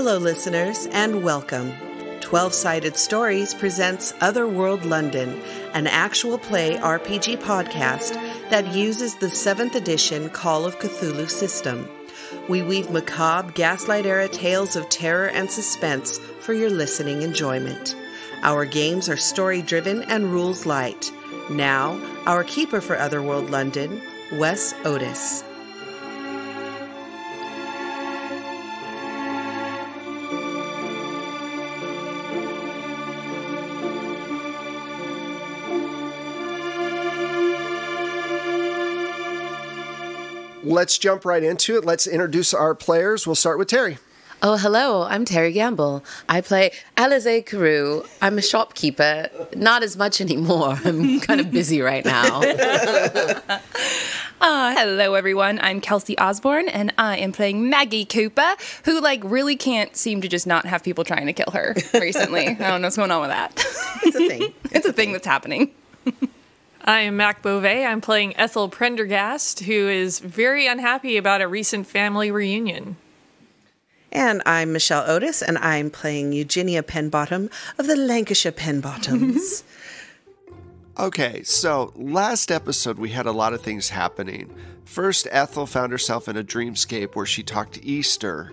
Hello, listeners, and welcome. 12 Sided Stories presents Otherworld London, an actual play RPG podcast that uses the 7th edition Call of Cthulhu system. We weave macabre, gaslight era tales of terror and suspense for your listening enjoyment. Our games are story driven and rules light. Now, our keeper for Otherworld London, Wes Otis. Let's jump right into it. Let's introduce our players. We'll start with Teri. Oh, hello. I'm Teri Gamble. I play Alize Cariou. I'm a shopkeeper. Not as much anymore. I'm kind of busy right now. uh, hello, everyone. I'm Kelsey Osborne, and I am playing Maggie Cooper, who like really can't seem to just not have people trying to kill her recently. I don't know what's going on with that. It's a thing. it's, it's a thing that's happening. I am Mac Beauvais. I'm playing Ethel Prenderghast, who is very unhappy about a recent family reunion. And I'm Michelle Otis, and I'm playing Eugenia Penbottom of the Lancashire Penbottoms. okay, so last episode we had a lot of things happening. First, Ethel found herself in a dreamscape where she talked to Easter,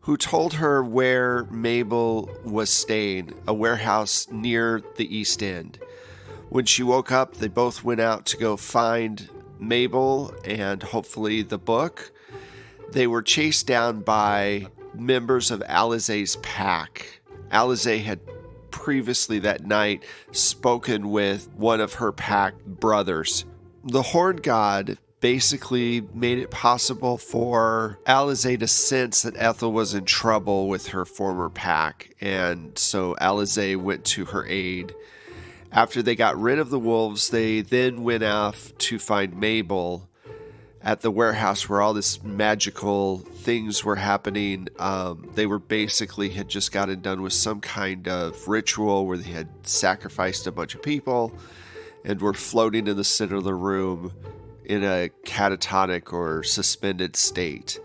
who told her where Mabel was staying, a warehouse near the East End. When she woke up, they both went out to go find Mabel and hopefully the book. They were chased down by members of Alize's pack. Alize had previously that night spoken with one of her pack brothers. The Horn God basically made it possible for Alize to sense that Ethel was in trouble with her former pack, and so Alize went to her aid. After they got rid of the wolves, they then went off to find Mabel at the warehouse where all this magical things were happening. Um, they were basically had just gotten done with some kind of ritual where they had sacrificed a bunch of people and were floating in the center of the room in a catatonic or suspended state.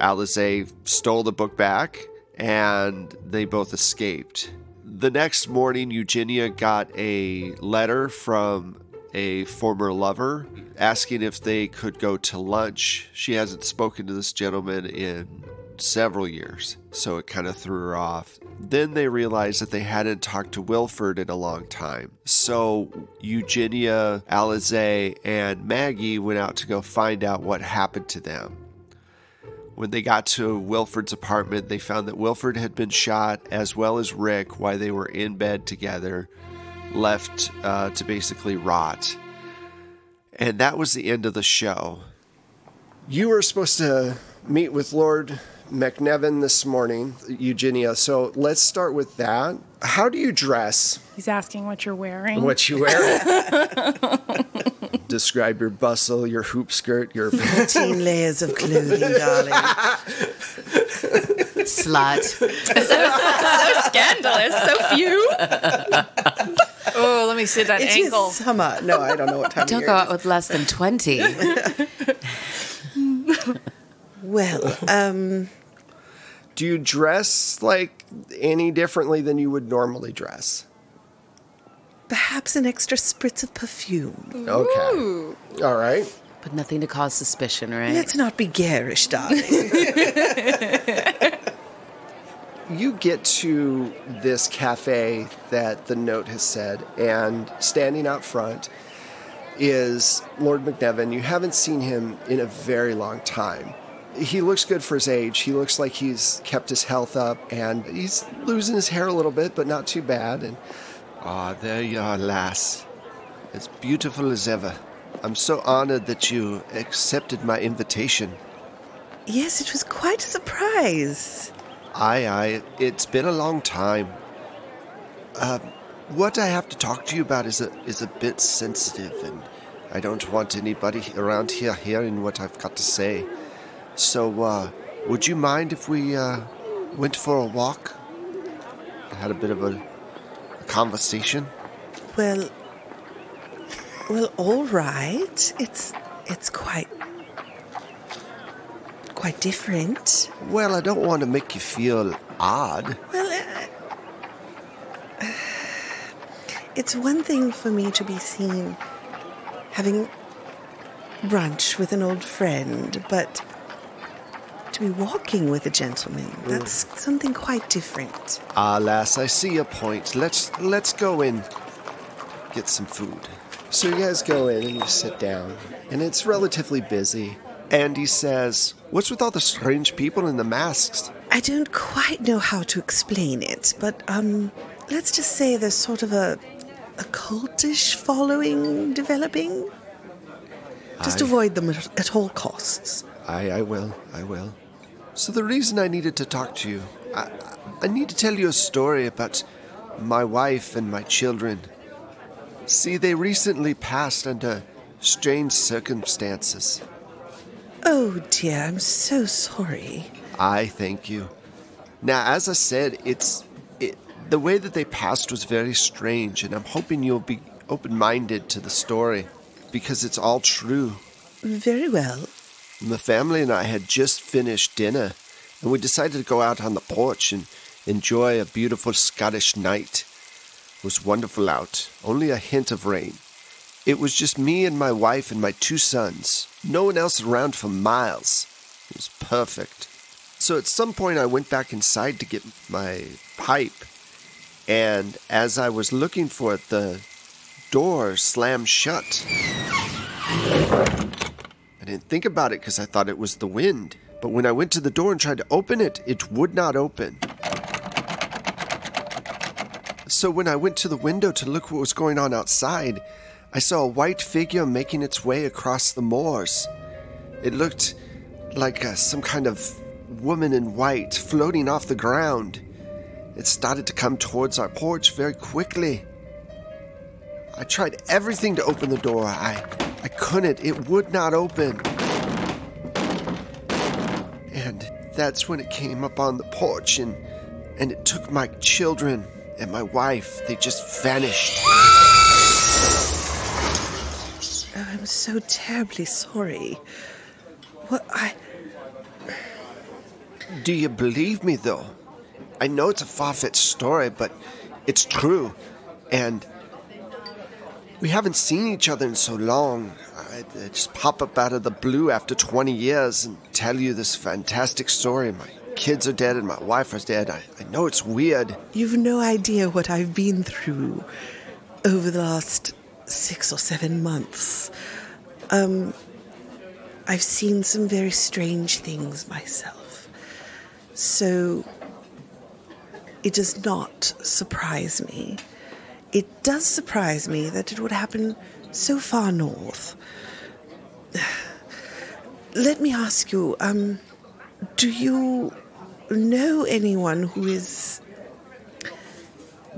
Alize stole the book back and they both escaped the next morning, Eugenia got a letter from a former lover asking if they could go to lunch. She hasn't spoken to this gentleman in several years, so it kind of threw her off. Then they realized that they hadn't talked to Wilford in a long time. So Eugenia, Alize, and Maggie went out to go find out what happened to them. When they got to Wilford's apartment, they found that Wilford had been shot, as well as Rick, while they were in bed together, left uh, to basically rot. And that was the end of the show. You were supposed to meet with Lord McNevin this morning, Eugenia. So let's start with that. How do you dress? He's asking what you're wearing. What you wearing? Describe your bustle, your hoop skirt, your 14 layers of clothing, darling. Slut. so, so scandalous. So few. oh, let me see that it ankle. summer. No, I don't know what time. Don't go out with less than 20. well, um, do you dress like any differently than you would normally dress? Perhaps an extra spritz of perfume. Okay. Ooh. All right. But nothing to cause suspicion, right? Let's not be garish, darling. you get to this cafe that the note has said, and standing out front is Lord McNevin. You haven't seen him in a very long time he looks good for his age. He looks like he's kept his health up, and he's losing his hair a little bit, but not too bad. And ah, there you are, lass, as beautiful as ever. I'm so honored that you accepted my invitation. Yes, it was quite a surprise. Aye, aye. It's been a long time. Uh, what I have to talk to you about is a is a bit sensitive, and I don't want anybody around here hearing what I've got to say. So, uh, would you mind if we uh, went for a walk? Had a bit of a conversation. Well, well, all right. It's it's quite quite different. Well, I don't want to make you feel odd. Well, uh, it's one thing for me to be seen having brunch with an old friend, but to be walking with a gentleman, that's something quite different. Ah, lass, I see your point. Let's let's go in, get some food. So you guys go in and you sit down, and it's relatively busy. Andy says, "What's with all the strange people in the masks?" I don't quite know how to explain it, but um, let's just say there's sort of a a cultish following developing. Just I- avoid them at, at all costs. I, I will, I will. So the reason I needed to talk to you, I, I need to tell you a story about my wife and my children. See, they recently passed under strange circumstances. Oh dear, I'm so sorry. I thank you. Now, as I said, it's it, the way that they passed was very strange, and I'm hoping you'll be open-minded to the story because it's all true. Very well. The family and I had just finished dinner, and we decided to go out on the porch and enjoy a beautiful Scottish night. It was wonderful out, only a hint of rain. It was just me and my wife and my two sons. No one else around for miles. It was perfect. So at some point, I went back inside to get my pipe, and as I was looking for it, the door slammed shut. I didn't think about it because I thought it was the wind. But when I went to the door and tried to open it, it would not open. So when I went to the window to look what was going on outside, I saw a white figure making its way across the moors. It looked like uh, some kind of woman in white floating off the ground. It started to come towards our porch very quickly. I tried everything to open the door. I I couldn't. It would not open. And that's when it came up on the porch and and it took my children and my wife. They just vanished. Oh, I'm so terribly sorry. What I Do you believe me though? I know it's a far-fetched story, but it's true. And we haven't seen each other in so long. I, I just pop up out of the blue after 20 years and tell you this fantastic story. My kids are dead and my wife is dead. I, I know it's weird. you've no idea what I've been through over the last six or seven months. Um I've seen some very strange things myself. So it does not surprise me. It does surprise me that it would happen so far north. Let me ask you, um, do you know anyone who has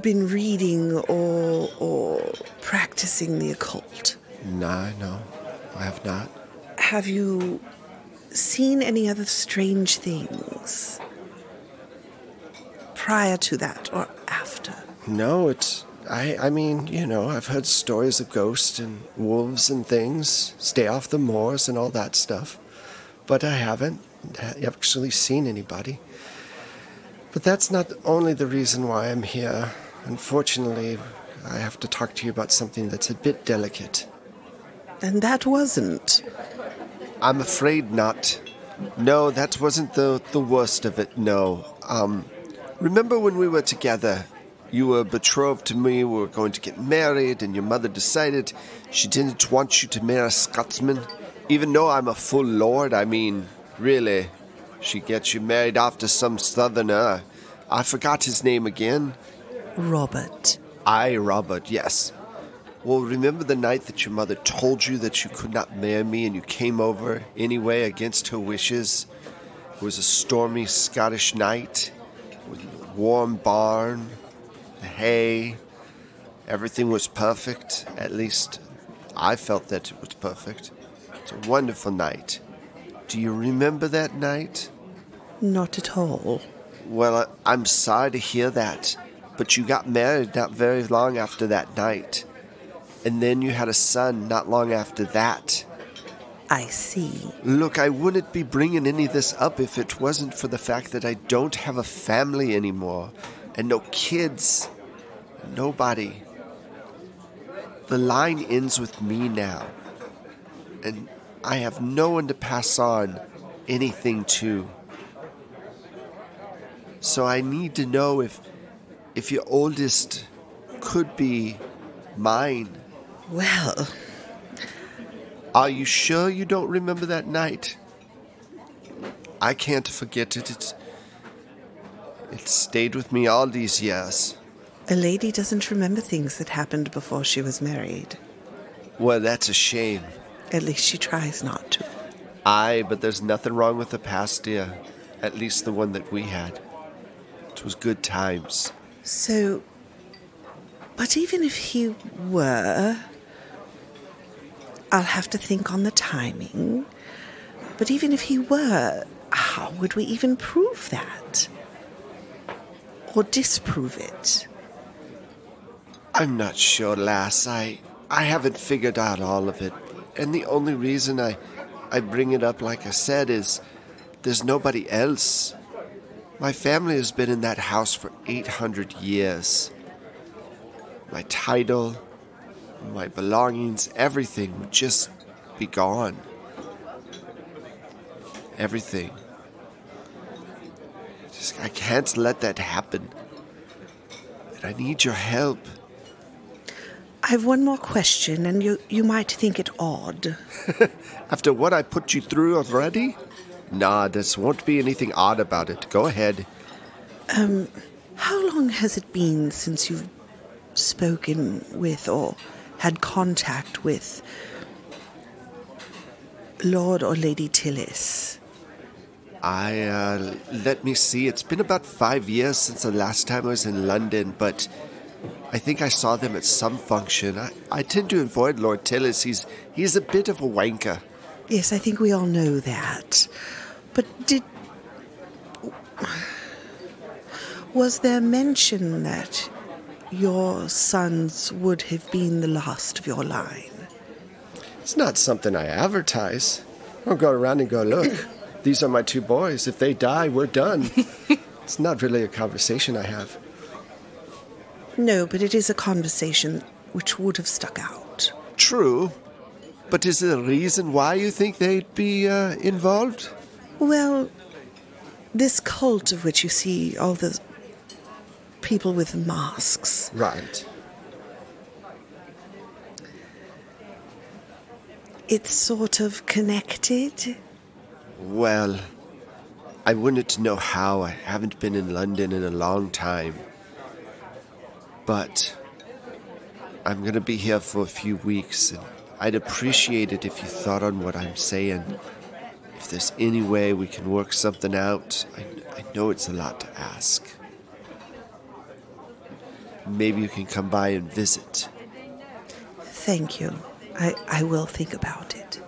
been reading or or practicing the occult? No, no, I have not. Have you seen any other strange things prior to that or after? No, it's. I, I mean, you know, I've heard stories of ghosts and wolves and things, stay off the moors and all that stuff. But I haven't actually seen anybody. But that's not only the reason why I'm here. Unfortunately, I have to talk to you about something that's a bit delicate. And that wasn't. I'm afraid not. No, that wasn't the, the worst of it, no. Um, remember when we were together? You were betrothed to me, we were going to get married, and your mother decided she didn't want you to marry a Scotsman? Even though I'm a full lord, I mean, really, she gets you married after some southerner. I forgot his name again. Robert. I, Robert, yes. Well, remember the night that your mother told you that you could not marry me and you came over anyway against her wishes? It was a stormy Scottish night with a warm barn, hay. Everything was perfect. At least I felt that it was perfect. It's a wonderful night. Do you remember that night? Not at all. Well, I'm sorry to hear that, but you got married not very long after that night. And then you had a son not long after that. I see. Look, I wouldn't be bringing any of this up if it wasn't for the fact that I don't have a family anymore and no kids. Nobody. The line ends with me now. And I have no one to pass on anything to. So I need to know if if your oldest could be mine. Well, Are you sure you don't remember that night? I can't forget it. It's, it stayed with me all these years. A lady doesn't remember things that happened before she was married. Well, that's a shame. At least she tries not to. Aye, but there's nothing wrong with the past, dear. At least the one that we had. It was good times. So, but even if he were, I'll have to think on the timing. But even if he were, how would we even prove that? Or disprove it? I'm not sure, lass. I I haven't figured out all of it. And the only reason I I bring it up like I said is there's nobody else. My family has been in that house for 800 years. My title, my belongings, everything would just be gone. Everything. Just I can't let that happen. And I need your help. I've one more question, and you, you might think it odd. After what I put you through already? Nah, there won't be anything odd about it. Go ahead. Um, How long has it been since you've spoken with or had contact with Lord or Lady Tillis? I, uh, let me see. It's been about five years since the last time I was in London, but I think I saw them at some function. I, I tend to avoid Lord Tillis. He's, he's a bit of a wanker. Yes, I think we all know that. But did. Was there mention that your sons would have been the last of your line? It's not something I advertise. I don't go around and go, look, these are my two boys. If they die, we're done. it's not really a conversation I have. No, but it is a conversation which would have stuck out. True. But is there a reason why you think they'd be uh, involved? Well, this cult of which you see all the people with masks. Right. It's sort of connected. Well, I wouldn't know how. I haven't been in London in a long time. But I'm going to be here for a few weeks, and I'd appreciate it if you thought on what I'm saying. If there's any way we can work something out, I, I know it's a lot to ask. Maybe you can come by and visit. Thank you. I, I will think about it.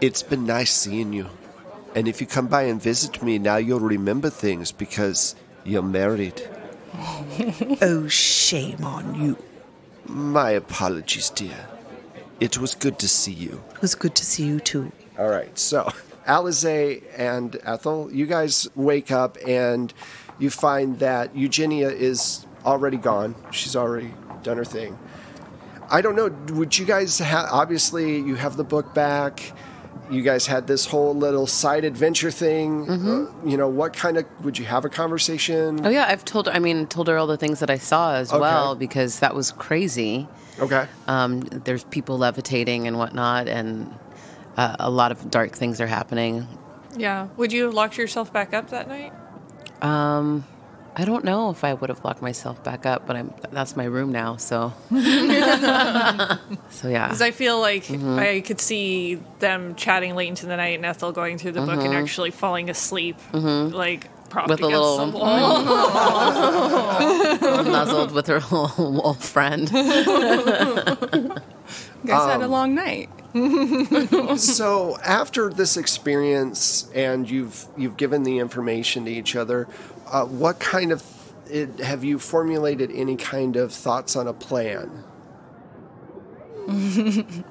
It's been nice seeing you. And if you come by and visit me, now you'll remember things because you're married. Oh, shame on you. My apologies, dear. It was good to see you. It was good to see you too. All right, so Alize and Ethel, you guys wake up and you find that Eugenia is already gone. She's already done her thing. I don't know. Would you guys have? Obviously, you have the book back. You guys had this whole little side adventure thing. Uh, you know, what kind of would you have a conversation? Oh yeah, I've told. I mean, told her all the things that I saw as Okay. well because that was crazy. Okay. Um, there's people levitating and whatnot, and uh, a lot of dark things are happening. Yeah. Would you have locked yourself back up that night? Um, I don't know if I would have locked myself back up, but I'm that's my room now. So, so yeah. Because I feel like Mm-hmm. I could see them chatting late into the night and Ethel going through the book and actually falling asleep, like propped Mm-hmm. With a against little- the wall. nuzzled with her little wolf friend. You guys had a long night. so after this experience and you've you've given the information to each other uh, what kind of it, have you formulated any kind of thoughts on a plan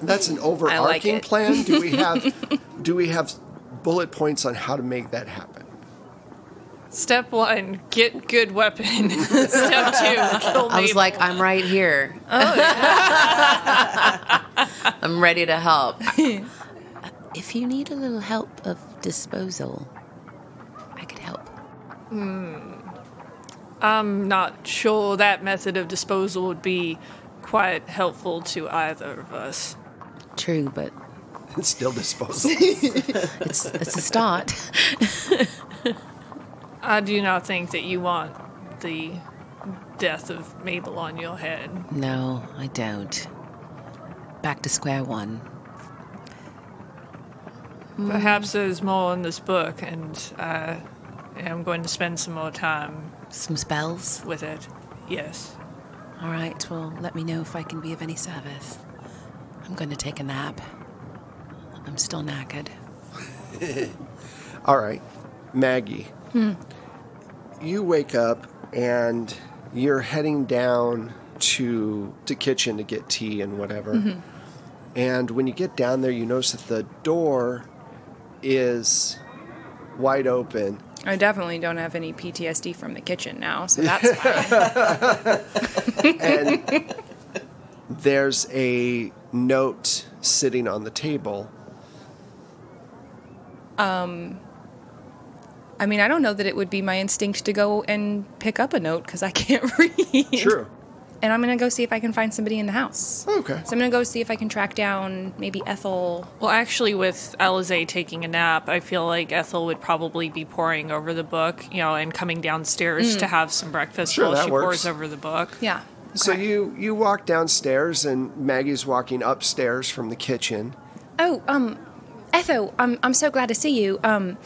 That's an overarching it. plan. Do we have do we have bullet points on how to make that happen? Step one, get good weapon. Step two, kill I was Mabel. like, I'm right here. Oh, I'm ready to help. if you need a little help of disposal, I could help. Hmm. I'm not sure that method of disposal would be quite helpful to either of us. True, but It's still disposal. it's it's a start. I do not think that you want the death of Mabel on your head. No, I don't. Back to square one. Hmm. Perhaps there's more in this book, and I am going to spend some more time Some spells. with it. Yes. All right. Well, let me know if I can be of any service. I'm going to take a nap. I'm still knackered. All right, Maggie. Hmm. You wake up and you're heading down to the kitchen to get tea and whatever. And when you get down there, you notice that the door is wide open. I definitely don't have any PTSD from the kitchen now, so that's fine. and there's a note sitting on the table. Um, I mean, I don't know that it would be my instinct to go and pick up a note because I can't read. True. And I'm gonna go see if I can find somebody in the house. Okay. So I'm gonna go see if I can track down maybe Ethel. Well, actually, with Alize taking a nap, I feel like Ethel would probably be poring over the book, you know, and coming downstairs to have some breakfast Sure, while she works. pours over the book. Yeah. So you you walk downstairs and Maggie's walking upstairs from the kitchen. Oh, um, Ethel, I'm I'm so glad to see you. Um,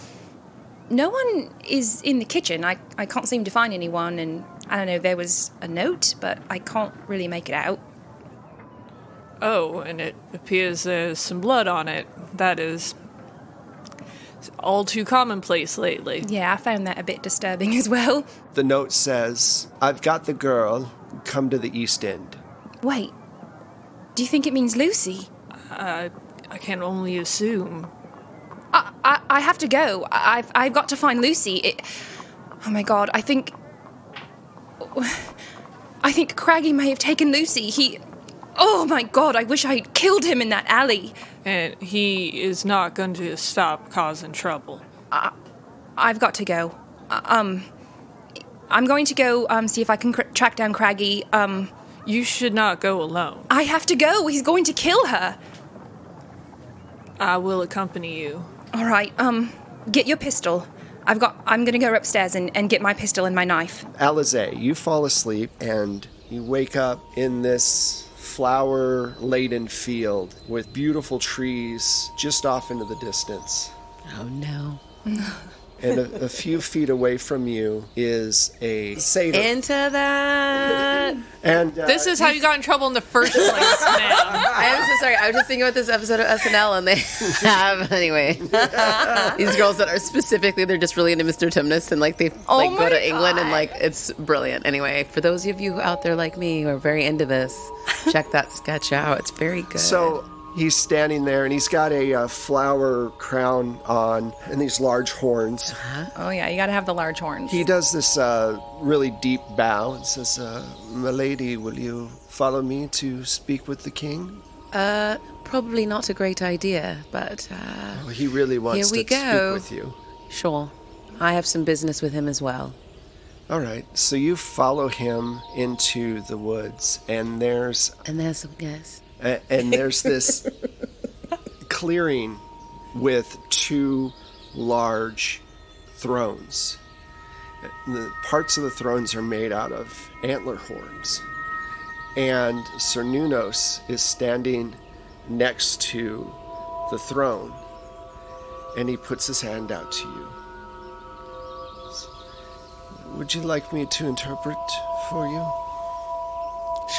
no one is in the kitchen. I I can't seem to find anyone, and I don't know. There was a note, but I can't really make it out. Oh, and it appears there's some blood on it. That is all too commonplace lately. Yeah, I found that a bit disturbing as well. The note says, "I've got the girl. Come to the East End." Wait, do you think it means Lucy? I can only assume. I, I, I have to go. I- I've, I've got to find Lucy. It, oh my god, I think. I think Craggy may have taken Lucy. He. Oh my god, I wish I'd killed him in that alley. And he is not going to stop causing trouble. I, I've got to go. Uh, Um. I'm going to go um, see if I can cr- track down Craggy. Um, You should not go alone. I have to go. He's going to kill her. I will accompany you. All right. Um, get your pistol. I've got. I'm gonna go upstairs and, and get my pistol and my knife. Alize, you fall asleep and you wake up in this flower laden field with beautiful trees just off into the distance. Oh no. And a, a few feet away from you is a satyr. Into that. and uh, This is how you got in trouble in the first place. I am so sorry. I was just thinking about this episode of SNL, and they have anyway these girls that are specifically they're just really into Mr. Tumnus, and like they like go my to England, and like it's brilliant. Anyway, for those of you out there like me who are very into this, check that sketch out. It's very good. So he's standing there and he's got a uh, flower crown on and these large horns. Oh yeah, you gotta have the large horns. He does this uh, really deep bow and says, uh, Milady, will you follow me to speak with the king? uh, probably not a great idea, but uh, Well, he really wants Here we to go. speak with you. sure. I have some business with him as well. All right, so you follow him into the woods, and there's And there's yes. And there's this clearing with two large thrones. The parts of the thrones are made out of antler horns, and Cernunnos is standing next to the throne, and he puts his hand out to you. Would you like me to interpret for you?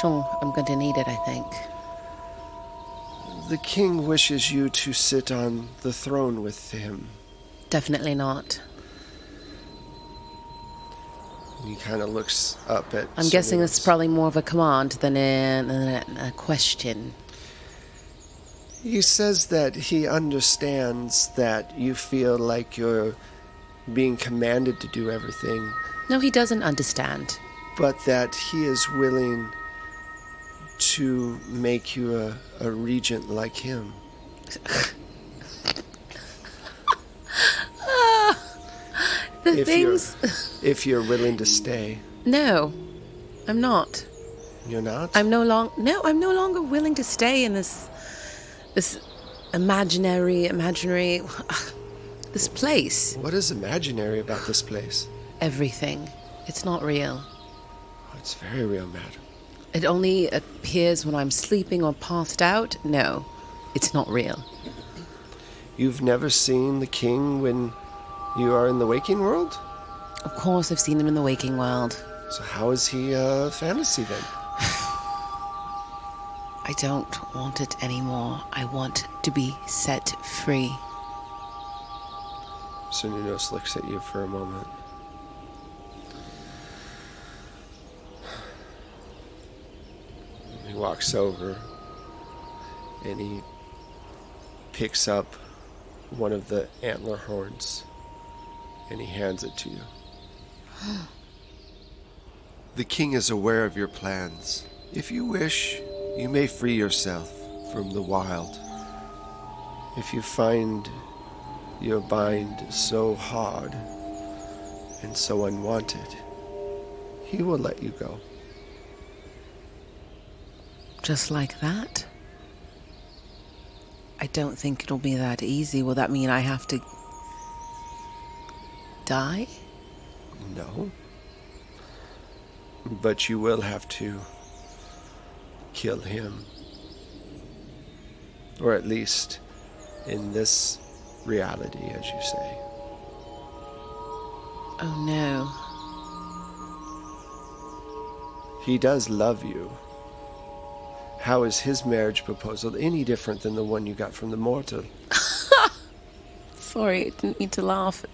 Sure, I'm going to need it. I think. The king wishes you to sit on the throne with him. Definitely not. He kind of looks up at. I'm guessing this is probably more of a command than a, than a, a question. He says that he understands that you feel like you're being commanded to do everything, No, he doesn't understand. but that he is willing to make you a, a regent like him. The If things. you're if you're willing to stay. No, I'm not. You're not? I'm no long. No, I'm no longer willing to stay in this, this imaginary, imaginary, this place. What is imaginary about this place? Everything. It's not real. It's very real, madam. It only appears when I'm sleeping or passed out. No, it's not real. You've never seen the king when you are in the waking world? Of course, I've seen him in the waking world. So how is he uh, fantasy then? I don't want it anymore. I want to be set free. Cernunnos looks at you for a moment. He walks over and he picks up one of the antler horns and he hands it to you. the king is aware of your plans. If you wish, you may free yourself from the wild. If you find your bind so hard and so unwanted, he will let you go. Just like that? I don't think it'll be that easy. Will that mean I have to die? No. But you will have to kill him. Or at least in this reality, as you say. Oh no. He does love you. How is his marriage proposal any different than the one you got from the mortal? Sorry, I didn't mean to laugh.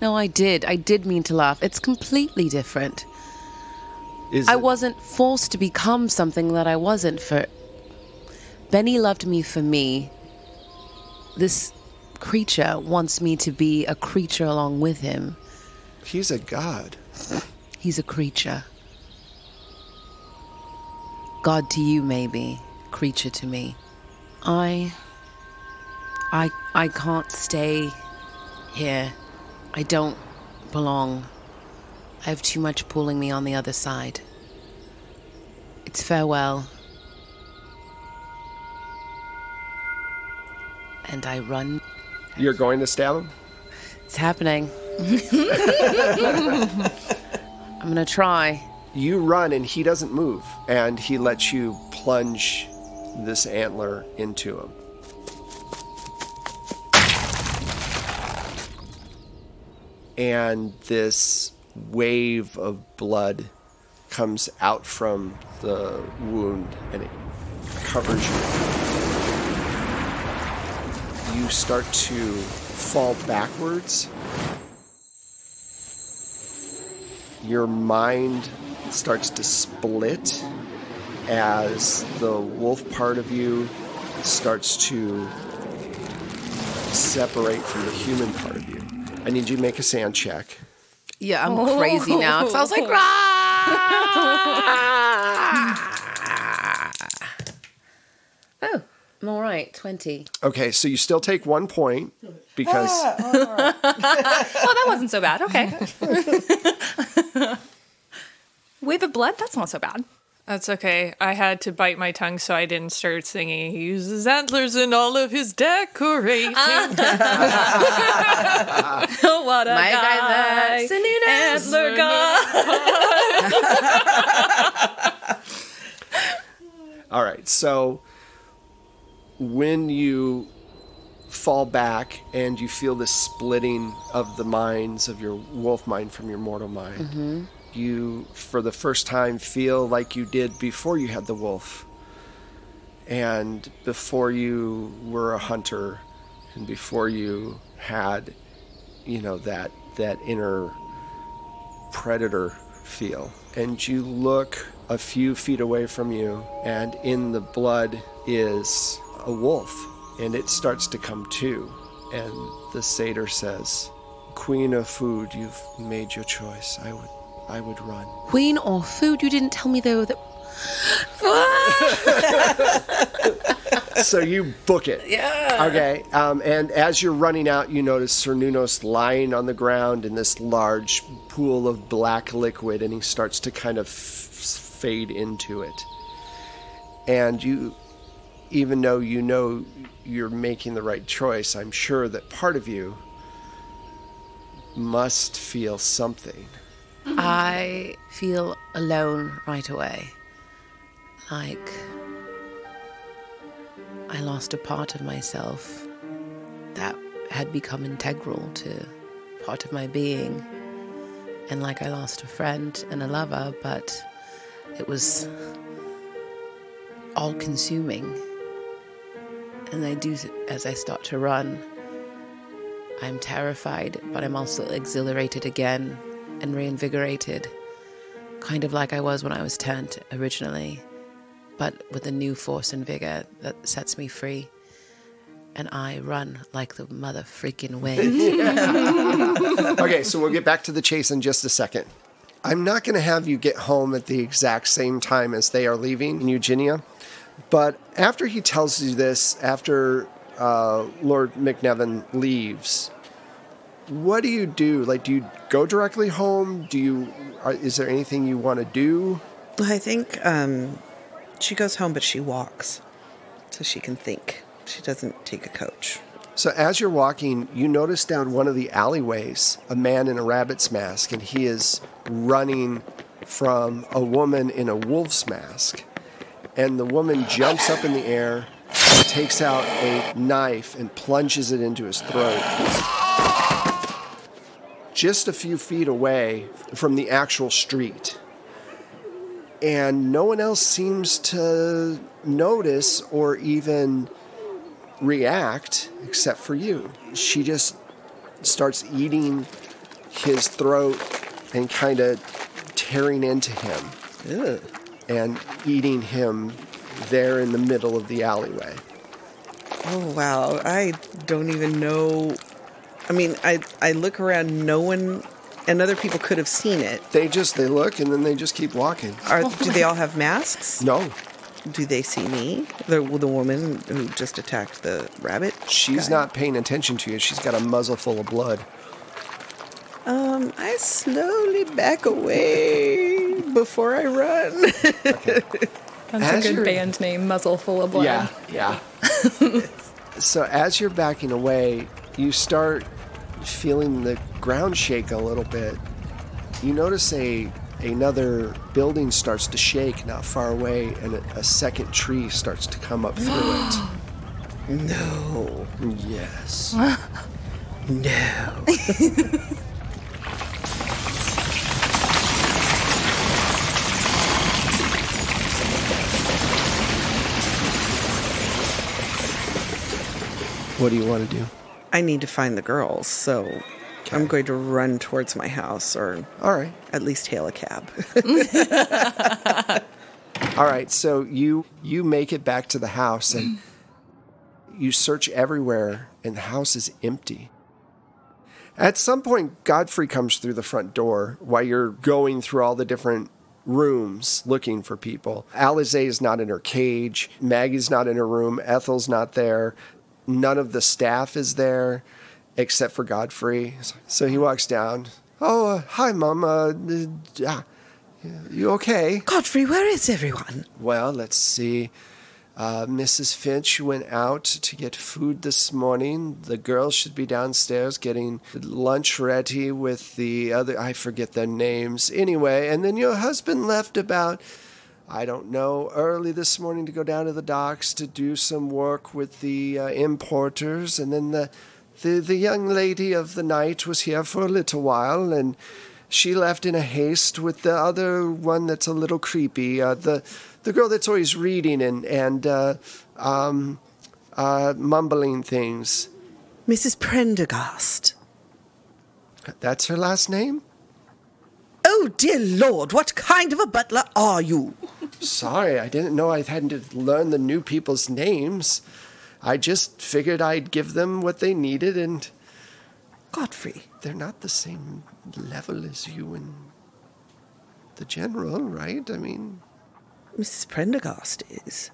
No, I did. I did mean to laugh. It's completely different. Is I it- wasn't forced to become something that I wasn't for. Benny loved me for me. This creature wants me to be a creature along with him. He's a god. He's a creature. God to you, maybe. Creature to me. I. I. I can't stay here. I don't belong. I have too much pulling me on the other side. It's farewell. And I run. You're going to stab him? It's happening. I'm gonna try. You run and he doesn't move, and he lets you plunge this antler into him. And this wave of blood comes out from the wound and it covers you. You start to fall backwards your mind starts to split as the wolf part of you starts to separate from the human part of you. I need you to make a SAN check. Yeah, I'm crazy now because I was like, "Rah!" oh, I'm all right. Twenty. Okay, so you still take one point because Oh, that wasn't so bad. Okay. Wave of blood? That's not so bad. That's okay. I had to bite my tongue so I didn't start singing. He uses antlers in all of his decorating. Ah. Oh, what a My guy, guy. that's Cernunnos. Antler guy. All right, so when you fall back and you feel the splitting of the minds of your wolf mind from your mortal mind, mm-hmm. You, for the first time, feel like you did before you had the wolf, and before you were a hunter, and before you had, you know, that that inner predator feel. And you look a few feet away from you, and in the blood is a wolf. and it starts to come to. And the satyr says, Queen of food, you've made your choice. I would I would run. Queen or food? You didn't tell me though that. so you book it. Yeah. Okay. Um, and as you're running out, you notice Cernunnos lying on the ground in this large pool of black liquid, and he starts to kind of f- fade into it. And you, even though you know you're making the right choice, I'm sure that part of you must feel something. I feel alone right away. Like I lost a part of myself that had become integral to part of my being. And like I lost a friend and a lover, but it was all consuming. And I do, as I start to run, I'm terrified, but I'm also exhilarated again and reinvigorated, kind of like I was when I was turned originally, but with a new force and vigor that sets me free. And I run like the mother freaking wind. okay, so we'll get back to the chase in just a second. I'm not going to have you get home at the exact same time as they are leaving in Eugenia, but after he tells you this, after uh, Lord McNevin leaves, what do you do? Like, do you go directly home? Do you? Are, is there anything you want to do? I think um, she goes home, but she walks so she can think. She doesn't take a coach. So as you're walking, you notice down one of the alleyways a man in a rabbit's mask, and he is running from a woman in a wolf's mask. And the woman jumps up in the air, takes out a knife, and plunges it into his throat. Just a few feet away from the actual street. And no one else seems to notice or even react except for you. She just starts eating his throat and kind of tearing into him and eating him there in the middle of the alleyway. Oh wow! I don't even know. I mean, I I look around. No one and other people could have seen it. They just they look and then they just keep walking. Are do they all have masks? No, Do they see me? The the woman who just attacked the rabbit. she's guy? not paying attention to you. She's got a muzzle full of blood. Um, I slowly back away before I run. That's As a good band name, Muzzle Full of Blood. Yeah, yeah. so as you're backing away, you start feeling the ground shake a little bit. You notice a another building starts to shake not far away, and a, a second tree starts to come up through it. no, Yes. no. What do you want to do? I need to find the girls, so I'm going to run towards my house, or All right. at least hail a cab. All right, so you you make it back to the house and you search everywhere and the house is empty. At some point Godfrey comes through the front door while you're going through all the different rooms looking for people. Alize is not in her cage, Maggie's not in her room, Ethel's not there, none of the staff is there except for Godfrey. So he walks down. Oh, uh, hi, Mom. Uh, uh, you okay? Godfrey, where is everyone? Well, let's see. Uh, Mrs. Finch went out to get food this morning. The girls should be downstairs getting lunch ready with the other, I forget their names. Anyway, and then your husband left about, I don't know, early this morning to go down to the docks to do some work with the uh, importers. And then the, the, the young lady of the night was here for a little while and she left in a haste with the other one that's a little creepy. Uh, the the girl that's always reading and and uh, um, uh, mumbling things. Mrs. Prenderghast. That's her last name. Oh, dear Lord, what kind of a butler are you? Sorry, I didn't know I had to learn the new people's names. I just figured I'd give them what they needed, and Godfrey, they're not the same level as you and the general, right? I mean, Mrs. Prenderghast is.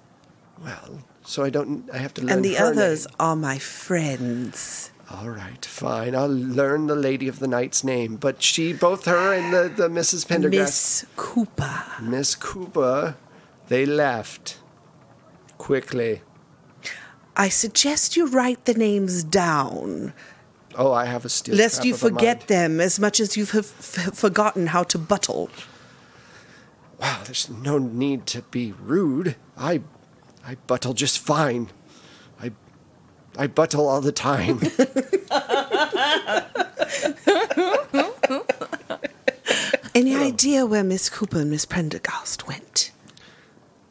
well, so I don't. I have to learn. And the her others name. are my friends. All right, fine. I'll learn the lady of the night's name, but she, both her and the, the Mrs. Prenderghast, Miss Cooper. Miss Cooper, they left quickly. I suggest you write the names down, Oh, I have a steel. lest you forget them as much as you've f- forgotten how to buttle. Wow, there's no need to be rude. I, I buttle just fine. I, buttle all the time. Any idea where Miss Cooper and Miss Prenderghast went?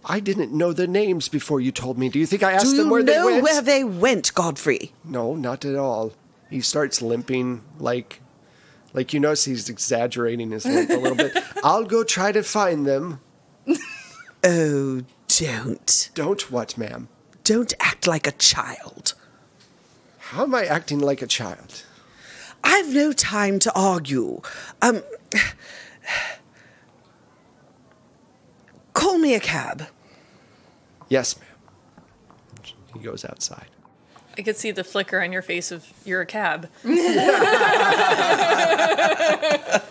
I didn't know their names before you told me. Do you think I asked Do them where they went? you know where they went, Godfrey? No, not at all. He starts limping like like you notice he's exaggerating his limp a little bit. I'll go try to find them. Oh, don't. Don't what, ma'am? Don't act like a child. How am I acting like a child? I've no time to argue. Um. Call me a cab. Yes, ma'am. He goes outside. I could see the flicker on your face of you're a cab.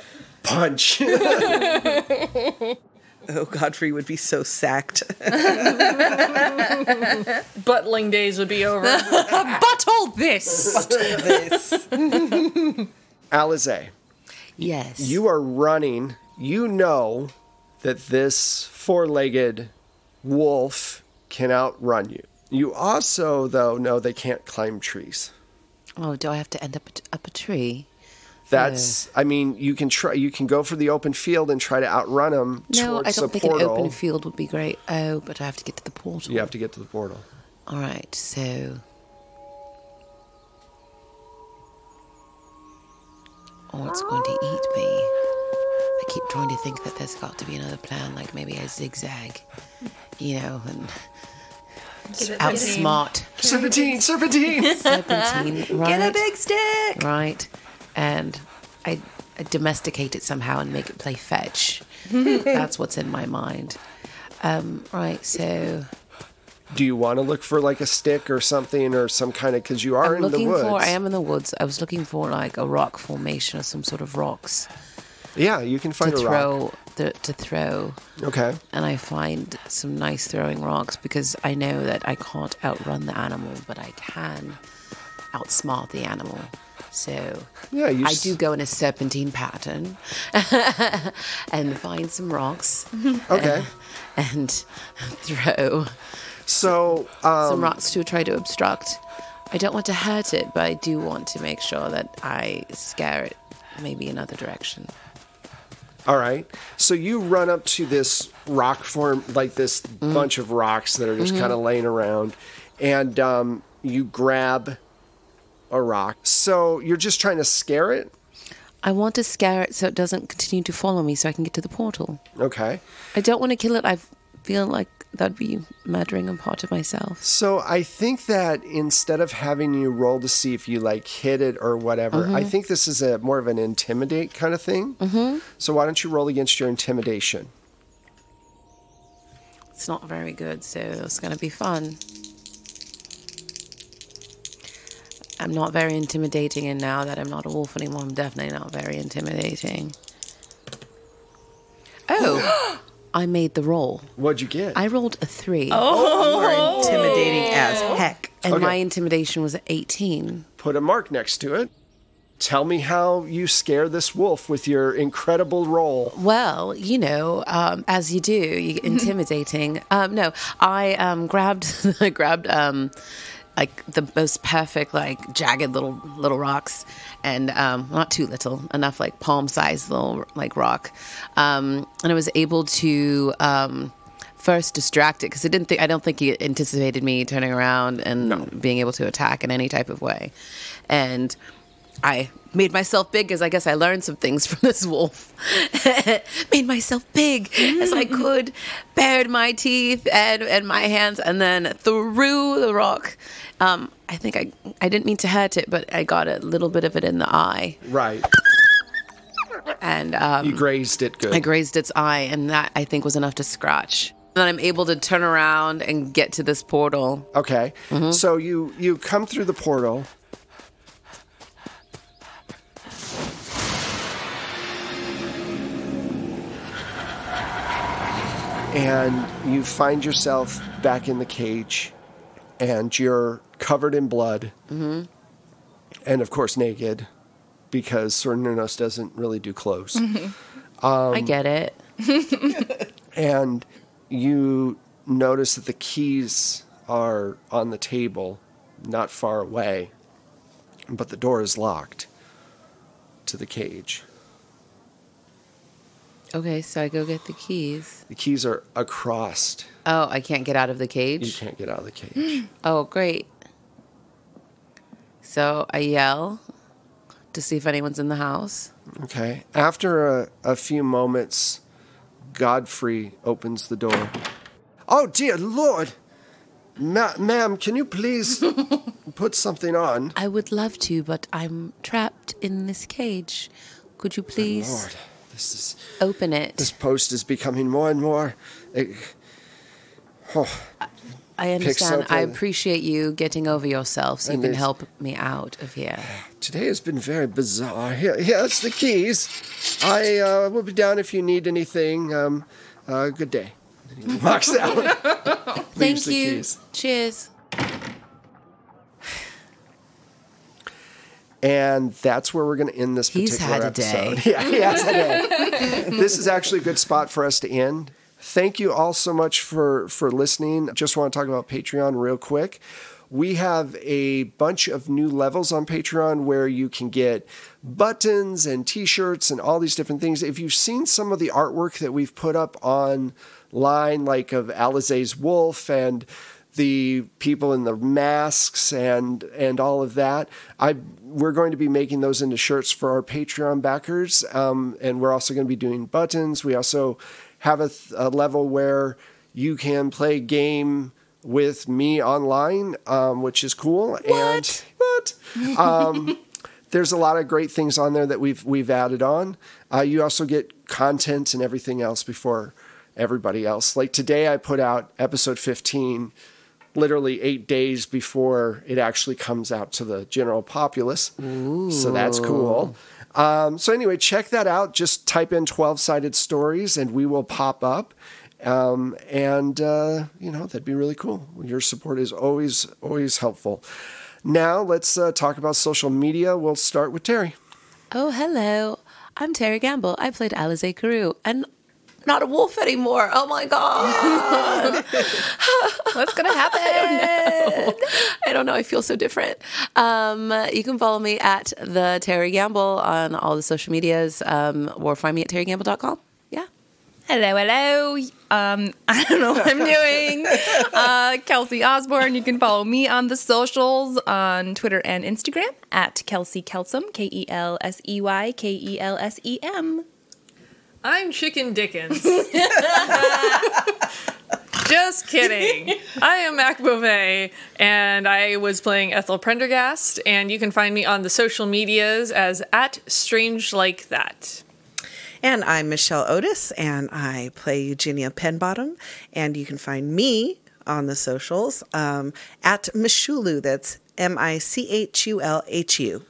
Punch. Oh, Godfrey would be so sacked. Buttling days would be over. Buttle this. this. Alize, Yes. you are running. You know that this four-legged wolf can outrun you. You also, though, know they can't climb trees. Oh, do I have to end up up a tree? That's. I mean, you can try. You can go for the open field and try to outrun them No, towards I don't the think portal. an open field would be great. Oh, but I have to get to the portal. You have to get to the portal. All right, so. Oh, it's going to eat me. I keep trying to think that there's got to be another plan, like maybe a zigzag, you know, and outsmart Serpentine, serpentine. serpentine, right? Get a big stick. right? And I, I domesticate it somehow and make it play fetch. That's what's in my mind. Um, right, so Do you want to look for like a stick or something or some kind of? Because you are I'm in the looking woods. for. I am in the woods. I was looking for like a rock formation or some sort of rocks Yeah, you can to find a rock. throw. The, to throw, Okay. and I find some nice throwing rocks because I know that I can't outrun the animal, but I can outsmart the animal. So Yeah, you. I s- do go in a serpentine pattern and find some rocks Okay. and throw So, um, some rocks to try to obstruct. I don't want to hurt it, but I do want to make sure that I scare it maybe another direction. all right. So you run up to this rock form, like this Mm-hmm. bunch of rocks that are just kind of laying around, and um, you grab a rock. So you're just trying to scare it. I want to scare it so it doesn't continue to follow me so I can get to the portal. Okay. I don't want to kill it. I feel like that'd be murdering a part of myself. So I think that instead of having you roll to see if you like hit it or whatever, I Mm-hmm. think this is a more of an intimidate kind of thing. Mm-hmm. So why don't you roll against your intimidation? It's not very good, so it's going to be fun. I'm not very intimidating, and now that I'm not a wolf anymore, I'm definitely not very intimidating. Oh, I made the roll. What'd you get? I rolled a three, You are intimidating as heck. and Okay. my intimidation was 18. Put a mark next to it. Tell me how you scare this wolf with your incredible roll. Well, you know, um, as you do, you get intimidating. um, no, I um, grabbed, I grabbed um, like the most perfect, like jagged little little rocks, and um, not too little, enough like palm sized little like rock, um, and I was able to. Um, First, distract it because I didn't think I don't think he anticipated me turning around and being able to attack in any type of way, and I made myself big because I guess I learned some things from this wolf. made myself big as I could, bared my teeth and, and my hands, and then threw the rock. Um, I think I I didn't mean to hurt it, but I got a little bit of it in the eye, Right. and um, You grazed it good. I grazed its eye, and that I think was enough to scratch. And Then I'm able to turn around and get to this portal. Okay. Mm-hmm. So you you come through the portal. And you find yourself back in the cage, and you're covered in blood, mm-hmm. and of course naked, because Cernunnos doesn't really do clothes. Um, I get it. and you notice that the keys are on the table not far away but the door is locked to the cage Okay, so I go get the keys. the keys are across Oh, I can't get out of the cage? you can't get out of the cage Oh, great. So I yell to see if anyone's in the house. okay after a, a few moments godfrey opens the door oh dear lord Ma- ma'am can you please put something on I would love to, but I'm trapped in this cage. Could you please lord this is open it? this post is becoming more and more eh, oh, I understand. I appreciate you getting over yourself so you can help me out of here. today has been very bizarre. Here, here's the keys. I uh, will be down if you need anything. Um, uh, good day. He walks out. Thank you. keys. Cheers. And that's where we're going to end this He's particular a day. episode. Yeah, he has a day. this is actually a good spot for us to end. Thank you all so much for for listening. Just want to talk about Patreon real quick. We have a bunch of new levels on Patreon where you can get buttons and t-shirts and all these different things. If you've seen some of the artwork that we've put up online, like of Alizé's wolf and the people in the masks and and all of that. I we're going to be making those into shirts for our Patreon backers, um, and we're also going to be doing buttons. We also have a, th- a level where you can play a game with me online, um, which is cool. And what? Um, there's a lot of great things on there that we've we've added on. Uh, you also get content and everything else before everybody else. Like today, I put out episode 15 literally eight days before it actually comes out to the general populace. So that's cool. Um, so anyway, check that out. Just type in 12 sided stories and we will pop up. Um, and, uh, you know, that'd be really cool. Your support is always, always helpful. Now let's uh, talk about social media. We'll start with Teri. Oh, hello. I'm Teri Gamble. I played Alizé Cariou and not a wolf anymore. Oh my God. What's gonna happen? I don't know. I feel so different. Um, you can follow me at the Teri Gamble on all the social medias um, or find me at terigamble.com. Yeah. Hello, hello. Um, I don't know what I'm doing. Uh, Kelsey Osborne. You can follow me on the socials on Twitter and Instagram at Kelsey Kelsum, K E L S E Y K E L S E M. I'm Chicken Dickens. Just kidding. I am Mac Beauvais, and I was playing Ethel Prenderghast, and you can find me on the social medias as at Strange Like That. And I'm Michelle Otis, and I play Eugenia Penbottom. And you can find me on the socials um, at Michulhu. That's M I C H U L H U.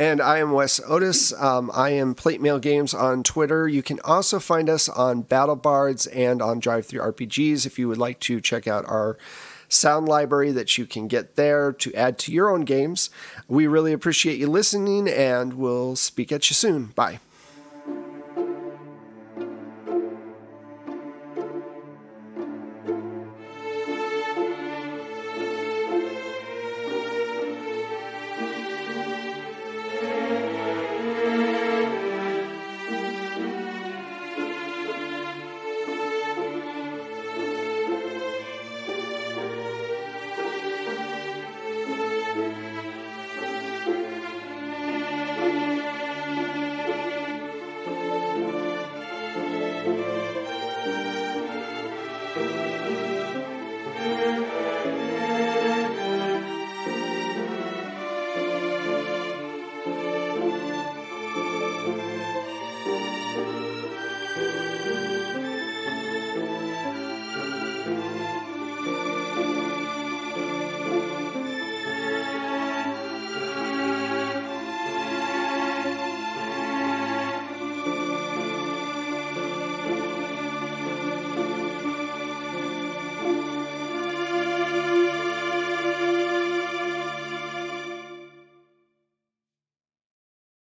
And I am Wes Otis. Um, I am Plate Mail Games on Twitter. You can also find us on Battle Bards and on Drive Through RPGs if you would like to check out our sound library that you can get there to add to your own games. We really appreciate you listening, and we'll speak at you soon. Bye.